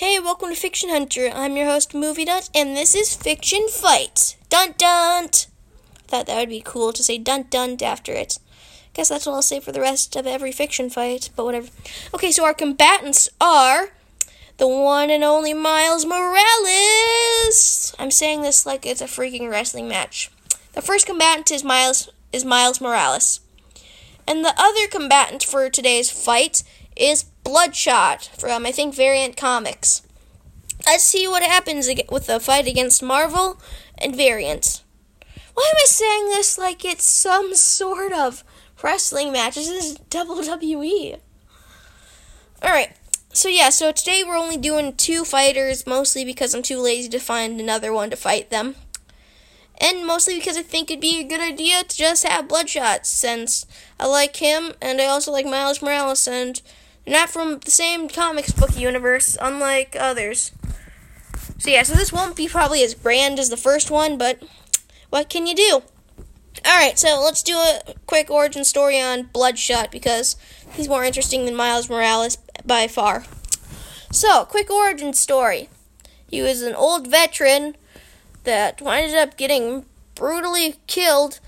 Hey, welcome to Fiction Hunter. I'm your host, Movie Nut, and this is Fiction Fight. Dun dun! Thought that would be cool to say dun dun after it. Guess that's what I'll say for the rest of every fiction fight, but whatever. Okay, so our combatants are the one and only Miles Morales. I'm saying this like it's a freaking wrestling match. The first combatant is Miles is Miles Morales. And the other combatant for today's fight is Bloodshot from, I think, Valiant Comics. Let's see what happens with the fight against Marvel and Valiant. Why am I saying this like it's some sort of wrestling match? This is WWE. Alright, so yeah, so today we're only doing two fighters, mostly because I'm too lazy to find another one to fight them. And mostly because I think it'd be a good idea to just have Bloodshot, since I like him, and I also like Miles Morales, and not from the same comics book universe, unlike others. So yeah, so this won't be probably as grand as the first one, but what can you do? Alright, so let's do a quick origin story on Bloodshot because he's more interesting than Miles Morales by far. So, quick origin story. He was an old veteran that ended up getting brutally killed,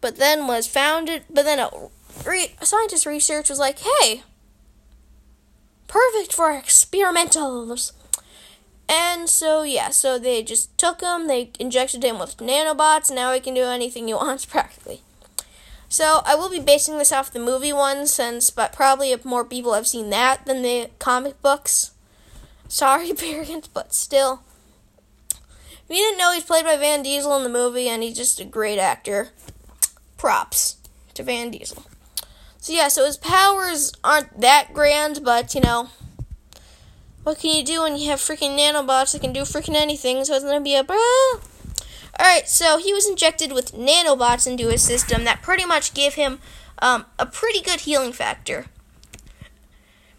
but then was founded. But then a, re, a scientist research was like, "Hey, perfect for experimentals. And so, yeah, so they just took him, they injected him with nanobots, now he can do anything he wants practically. So, I will be basing this off the movie one, since but probably more people have seen that than the comic books. Sorry, Valiant, but still. If you didn't know, he's played by Vin Diesel in the movie, and he's just a great actor. Props to Vin Diesel. So yeah, so his powers aren't that grand, but you know, what can you do when you have freaking nanobots that can do freaking anything? So it's gonna be a. Alright, so he was injected with nanobots into his system that pretty much give him um, a pretty good healing factor.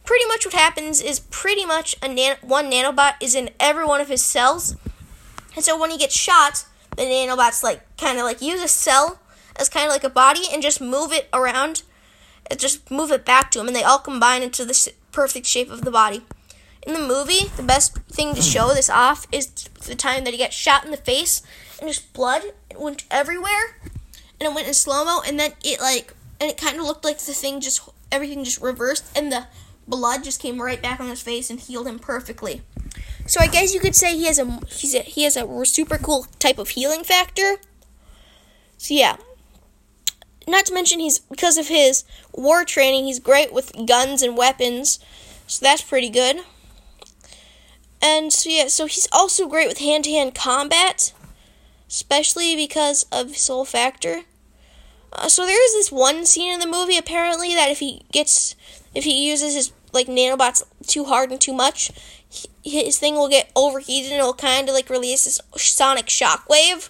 Pretty much what happens is pretty much a nan- one nanobot is in every one of his cells, and so when he gets shot, the nanobots like kind of like use a cell as kind of like a body and just move it around just move it back to him, and they all combine into the perfect shape of the body. In the movie, the best thing to show this off is the time that he got shot in the face, and just blood went everywhere, and it went in slow mo, and then it like, and it kind of looked like the thing just everything just reversed, and the blood just came right back on his face and healed him perfectly. So I guess you could say he has a he's a, he has a super cool type of healing factor. So yeah, not to mention he's because of his war training, he's great with guns and weapons. So that's pretty good. And so yeah, so he's also great with hand-to-hand combat, especially because of soul factor. Uh, so there is this one scene in the movie apparently that if he gets if he uses his like nanobots too hard and too much, he, his thing will get overheated and it'll kind of like release this sonic shockwave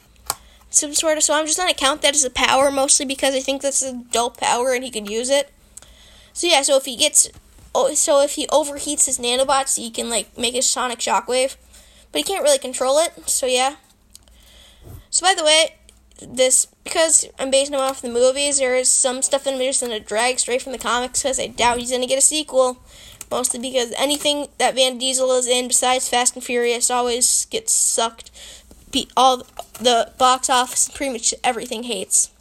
some sort of. So I'm just gonna count that as a power mostly because I think that's a dope power and he could use it. So yeah, so if he gets, oh, so if he overheats his nanobots, he can like make a sonic shockwave, but he can't really control it. So yeah. So by the way, this because I'm basing him off the movies. There is some stuff in I'm just gonna drag straight from the comics because I doubt he's gonna get a sequel. Mostly because anything that Vin Diesel is in besides Fast and Furious always gets sucked all the box office pretty much everything hates.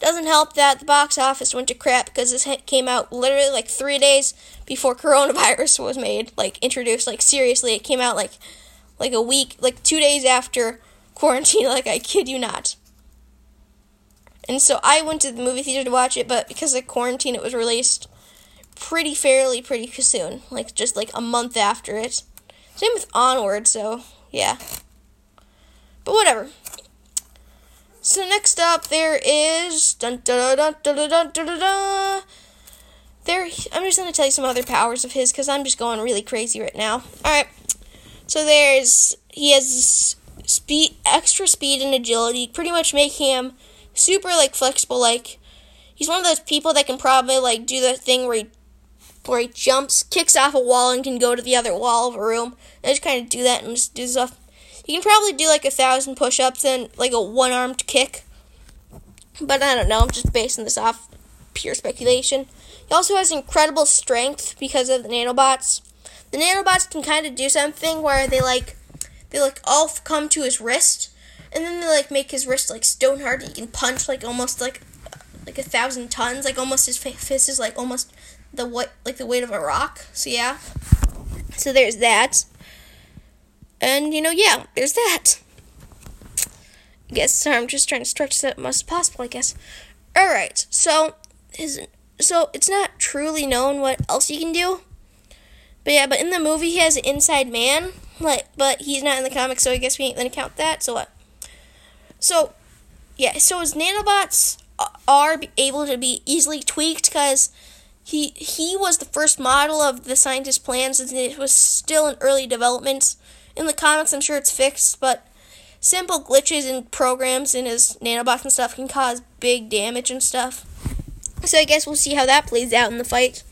Doesn't help that the box office went to crap because this came out literally like three days before coronavirus was made, like introduced. Like seriously, it came out like like a week, like two days after quarantine. Like I kid you not. And so I went to the movie theater to watch it, but because of quarantine, it was released pretty fairly pretty soon, like just like a month after it. Same with Onward, so yeah. But whatever. So next up there is dun dun dun dun dun dun dun. dun, dun. There, I'm just gonna tell you some other powers of his because I'm just going really crazy right now. All right. So there's he has speed, extra speed and agility, pretty much making him super like flexible. Like he's one of those people that can probably like do the thing where he where he jumps, kicks off a wall, and can go to the other wall of a room. They just kind of do that and just do stuff you can probably do like a thousand push ups and like a one armed kick. But I don't know, I'm just basing this off pure speculation. He also has incredible strength because of the nanobots. the nanobots can kind of do something where they like they like all come to his wrist, and then they like make his wrist like stone hard. And he can punch like almost like like a thousand tons. Like almost his fist is like almost the what like the weight of a rock. So yeah. So there's that. And you know, yeah, there's that. I guess I'm just trying to stretch that as much as possible, I guess. Alright, so his so it's not truly known what else he can do. But yeah, but in the movie he has an inside man, like but he's not in the comics, so I guess we ain't gonna count that. So what? So yeah, so his nanobots are able to be easily tweaked because he he was the first model of the scientist's plans and it was still in early development. In the comics, I'm sure it's fixed, but simple glitches in programs in his nanobots and stuff can cause big damage and stuff. So I guess we'll see how that plays out in the fight.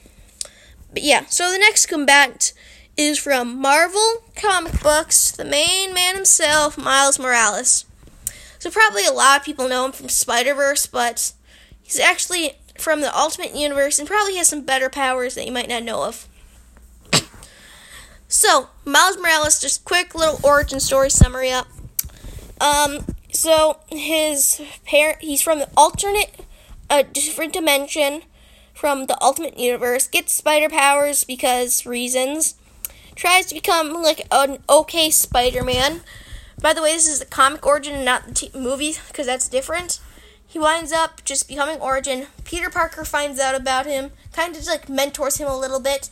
But yeah, so the next combatant is from Marvel comic books, the main man himself, Miles Morales. So probably a lot of people know him from Spider Verse, but he's actually from the Ultimate Universe and probably has some better powers that you might not know of. so, Miles Morales, just quick little origin story summary up. Um, so his parent, he's from the alternate, a different dimension from the Ultimate Universe, gets spider powers because reasons, tries to become like an okay Spider-Man by the way, this is the comic origin and not the t- movie because that's different. He winds up just becoming Origin. Peter Parker finds out about him, kind of like mentors him a little bit,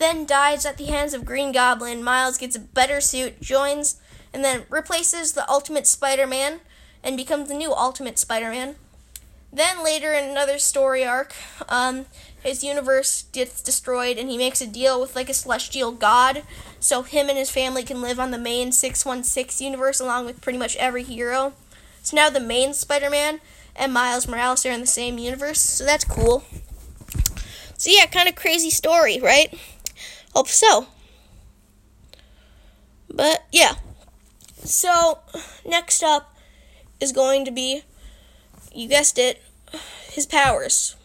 then dies at the hands of Green Goblin. Miles gets a better suit, joins, and then replaces the Ultimate Spider Man and becomes the new Ultimate Spider Man. Then later in another story arc, um, his universe gets destroyed and he makes a deal with like a celestial god so him and his family can live on the main 616 universe along with pretty much every hero. So now the main Spider-Man and Miles Morales are in the same universe, so that's cool. So yeah, kind of crazy story, right? Hope so. But yeah. So next up is going to be you guessed it, his powers.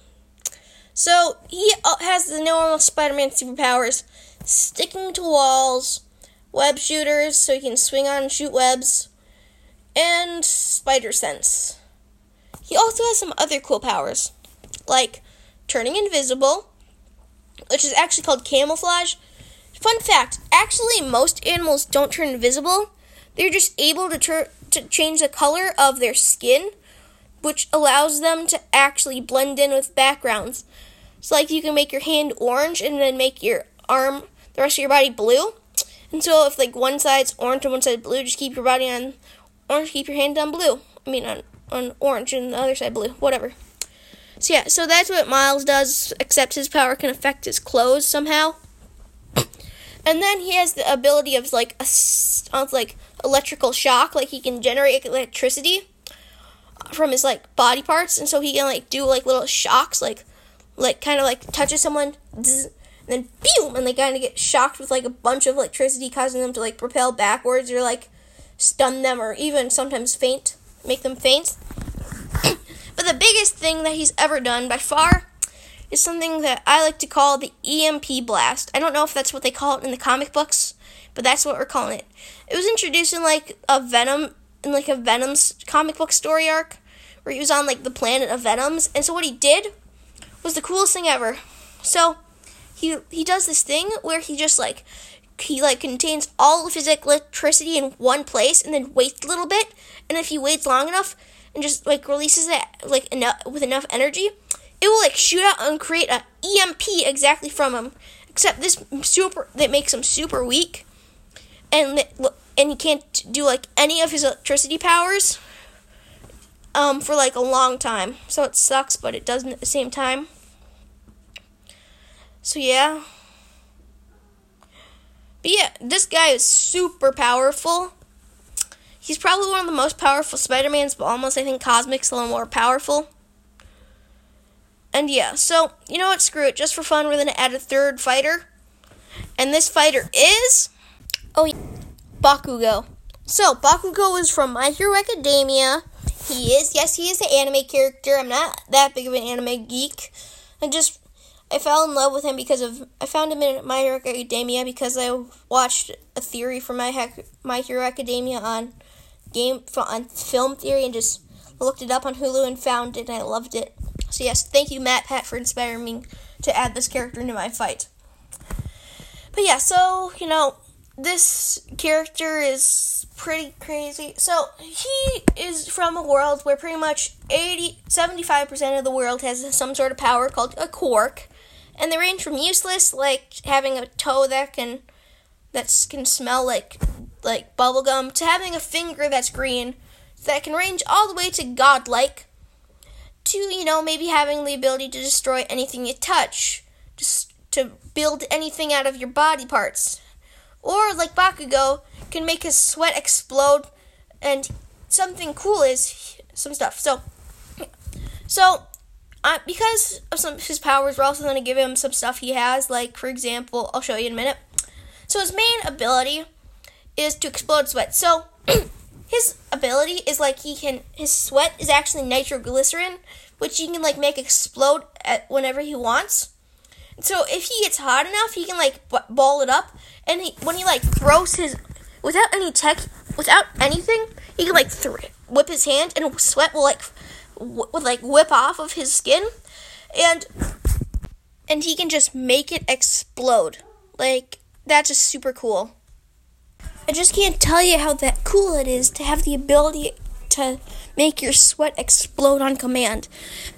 So he uh, has the normal Spider-Man superpowers, sticking to walls, web shooters so he can swing on and shoot webs, and spider sense. He also has some other cool powers, like turning invisible, which is actually called camouflage. Fun fact: actually, most animals don't turn invisible. They're just able to to change the color of their skin, which allows them to actually blend in with backgrounds. It's like you can make your hand orange and then make your arm, the rest of your body blue. And so if like one side's orange and one side's blue, just keep your body on orange, keep your hand on blue. I mean on on orange and the other side blue, whatever. So yeah, so that's what Miles does, except his power can affect his clothes somehow. And then he has the ability of like a of like electrical shock, like he can generate electricity from his like body parts, and so he can like do like little shocks, like like kind of like touches someone, zzz, and then boom, and they kind of get shocked with like a bunch of electricity, causing them to like propel backwards or like stun them or even sometimes faint, make them faint. But the biggest thing that he's ever done by far is something that I like to call the EMP blast. I don't know if that's what they call it in the comic books, but that's what we're calling it. It was introduced in like a Venom in like a Venom's comic book story arc where he was on like the planet of Venoms, and so what he did was the coolest thing ever. So he he does this thing where he just like he like contains all of his electricity in one place and then waits a little bit and if he waits long enough and just like releases it like enough with enough energy it will like shoot out and create a emp exactly from him except this super that makes him super weak and and he can't do like any of his electricity powers um for like a long time so it sucks but it doesn't at the same time so yeah. But yeah, this guy is super powerful. He's probably one of the most powerful Spider-Mans, but almost I think Cosmic's a little more powerful. And yeah, so you know what? Screw it. Just for fun, we're gonna add a third fighter, and this fighter is oh, yeah, Bakugo. So Bakugo is from My Hero Academia. He is yes, he is an anime character. I'm not that big of an anime geek. I just I fell in love with him because of I found him in My Hero Academia because I watched a theory from My My Hero Academia on game on film theory and just looked it up on Hulu and found it and I loved it. So yes, thank you MatPat for inspiring me to add this character into my fight. But yeah, so you know this character is pretty crazy. So he is from a world where pretty much 80 75% of the world has some sort of power called a quirk and they range from useless, like having a toe that can that can smell like like bubblegum, to having a finger that's green, that can range all the way to godlike, to you know maybe having the ability to destroy anything you touch, just to build anything out of your body parts, or like Bakugo can make his sweat explode, and something cool is some stuff. So, so uh, because of some his powers, we're also going to give him some stuff he has. Like, for example, I'll show you in a minute. So, his main ability is to explode sweat. So, his ability is like he can, his sweat is actually nitroglycerin, which he can like make explode at whenever he wants. So, if he gets hot enough, he can like ball it up, and he, when he like throws his, without any tech, without anything, he can like th- whip his hand, and sweat will like would like whip off of his skin and and he can just make it explode. Like that's just super cool. I just can't tell you how that cool it is to have the ability to make your sweat explode on command.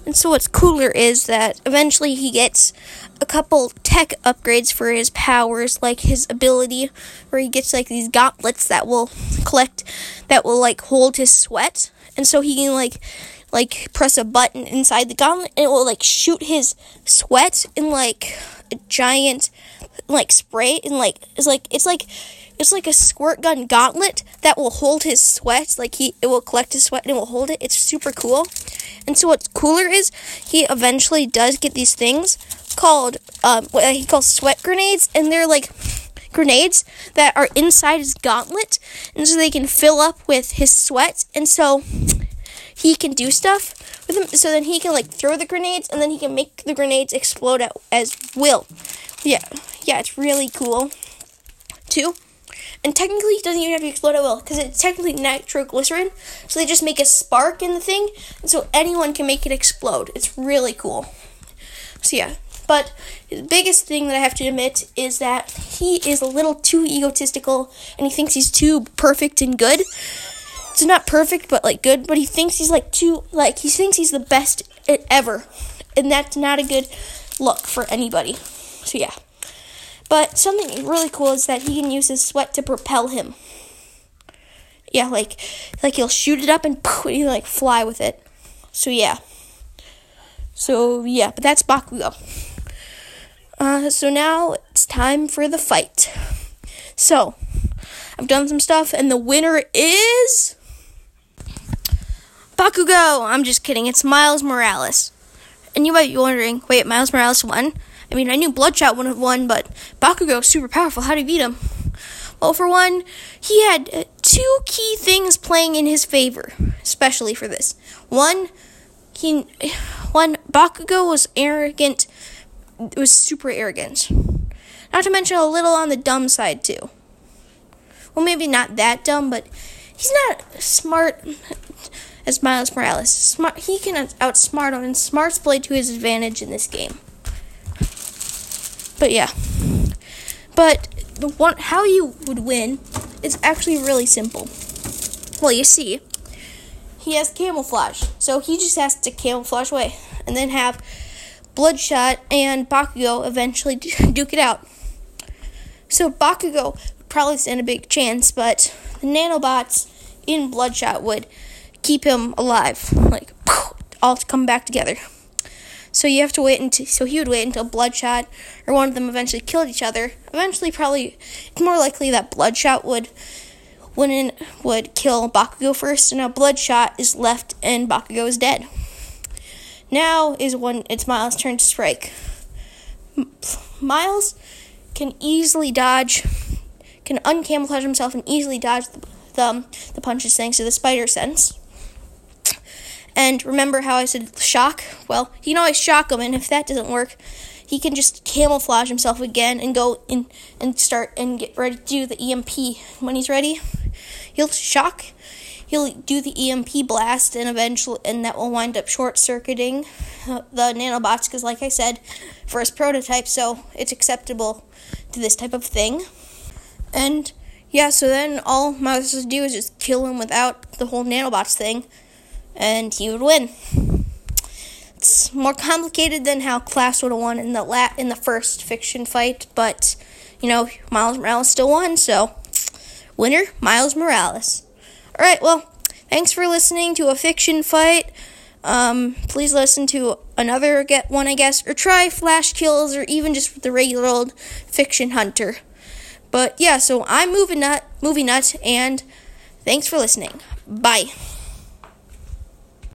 And so what's cooler is that eventually he gets a couple tech upgrades for his powers, like his ability where he gets like these gauntlets that will collect that will like hold his sweat. And so he can like like press a button inside the gauntlet and it will like shoot his sweat in like a giant like spray and like it's like it's like it's like a squirt gun gauntlet that will hold his sweat. Like he it will collect his sweat and it will hold it. It's super cool. And so what's cooler is he eventually does get these things called um what he calls sweat grenades. And they're like grenades that are inside his gauntlet. And so they can fill up with his sweat. And so he can do stuff with them. So then he can like throw the grenades, and then he can make the grenades explode at, as will. Yeah, yeah, it's really cool too. And technically, he doesn't even have to explode at will because it's technically nitroglycerin. So they just make a spark in the thing, and so anyone can make it explode. It's really cool. So yeah, but the biggest thing that I have to admit is that he is a little too egotistical, and he thinks he's too perfect and good it's not perfect, but like good. But he thinks he's like too like he thinks he's the best ever, and that's not a good look for anybody. So yeah. But something really cool is that he can use his sweat to propel him. Yeah, like like he'll shoot it up and poof, he like fly with it. So yeah. So yeah, but that's Bakugo. Uh, so now it's time for the fight. So I've done some stuff, and the winner is Bakugo! I'm just kidding, it's Miles Morales. And you might be wondering, wait, Miles Morales won? I mean, I knew Bloodshot would have won, but Bakugo is super powerful. How do you beat him? Well, for one, he had uh, two key things playing in his favor, especially for this. One, he, one Bakugo was arrogant, was super arrogant. Not to mention a little on the dumb side too. Well, maybe not that dumb, but he's not smart as Miles Morales. Smart, he can outsmart him, and smarts play to his advantage in this game. But yeah, but the one how you would win is actually really simple. Well, you see, he has camouflage, so he just has to camouflage away, and then have Bloodshot and Bakugo eventually duke it out. So Bakugo probably stand a big chance, but the nanobots in Bloodshot would keep him alive, like all to come back together. So you have to wait until so he would wait until Bloodshot or one of them eventually killed each other. Eventually, probably it's more likely that Bloodshot would in, would kill Bakugo first, and now Bloodshot is left and Bakugo is dead. Now is when it's Miles' turn to strike. Miles can easily dodge, can uncamouflage himself and easily dodge the, the, the punches thanks to the spider sense. And remember how I said shock? Well, you can always shock him, and if that doesn't work, he can just camouflage himself again and go in and start and get ready to do the EMP. When he's ready, he'll shock. He'll do the EMP blast, and eventually, and that will wind up short circuiting uh, the nanobots. Because, like I said, first prototype, so it's acceptable to this type of thing. And yeah, so then all Miles has to do is just kill him without the whole nanobots thing, and he would win. It's more complicated than how Class would have won in the la- in the first fiction fight, but you know Miles Morales still won, so winner Miles Morales. All right, well, thanks for listening to a fiction fight. Um, please listen to another get one, I guess, or try Flash Kills, or even just the regular old Fiction Hunter. But yeah, so I'm moving nut, movie nut, and thanks for listening. Bye.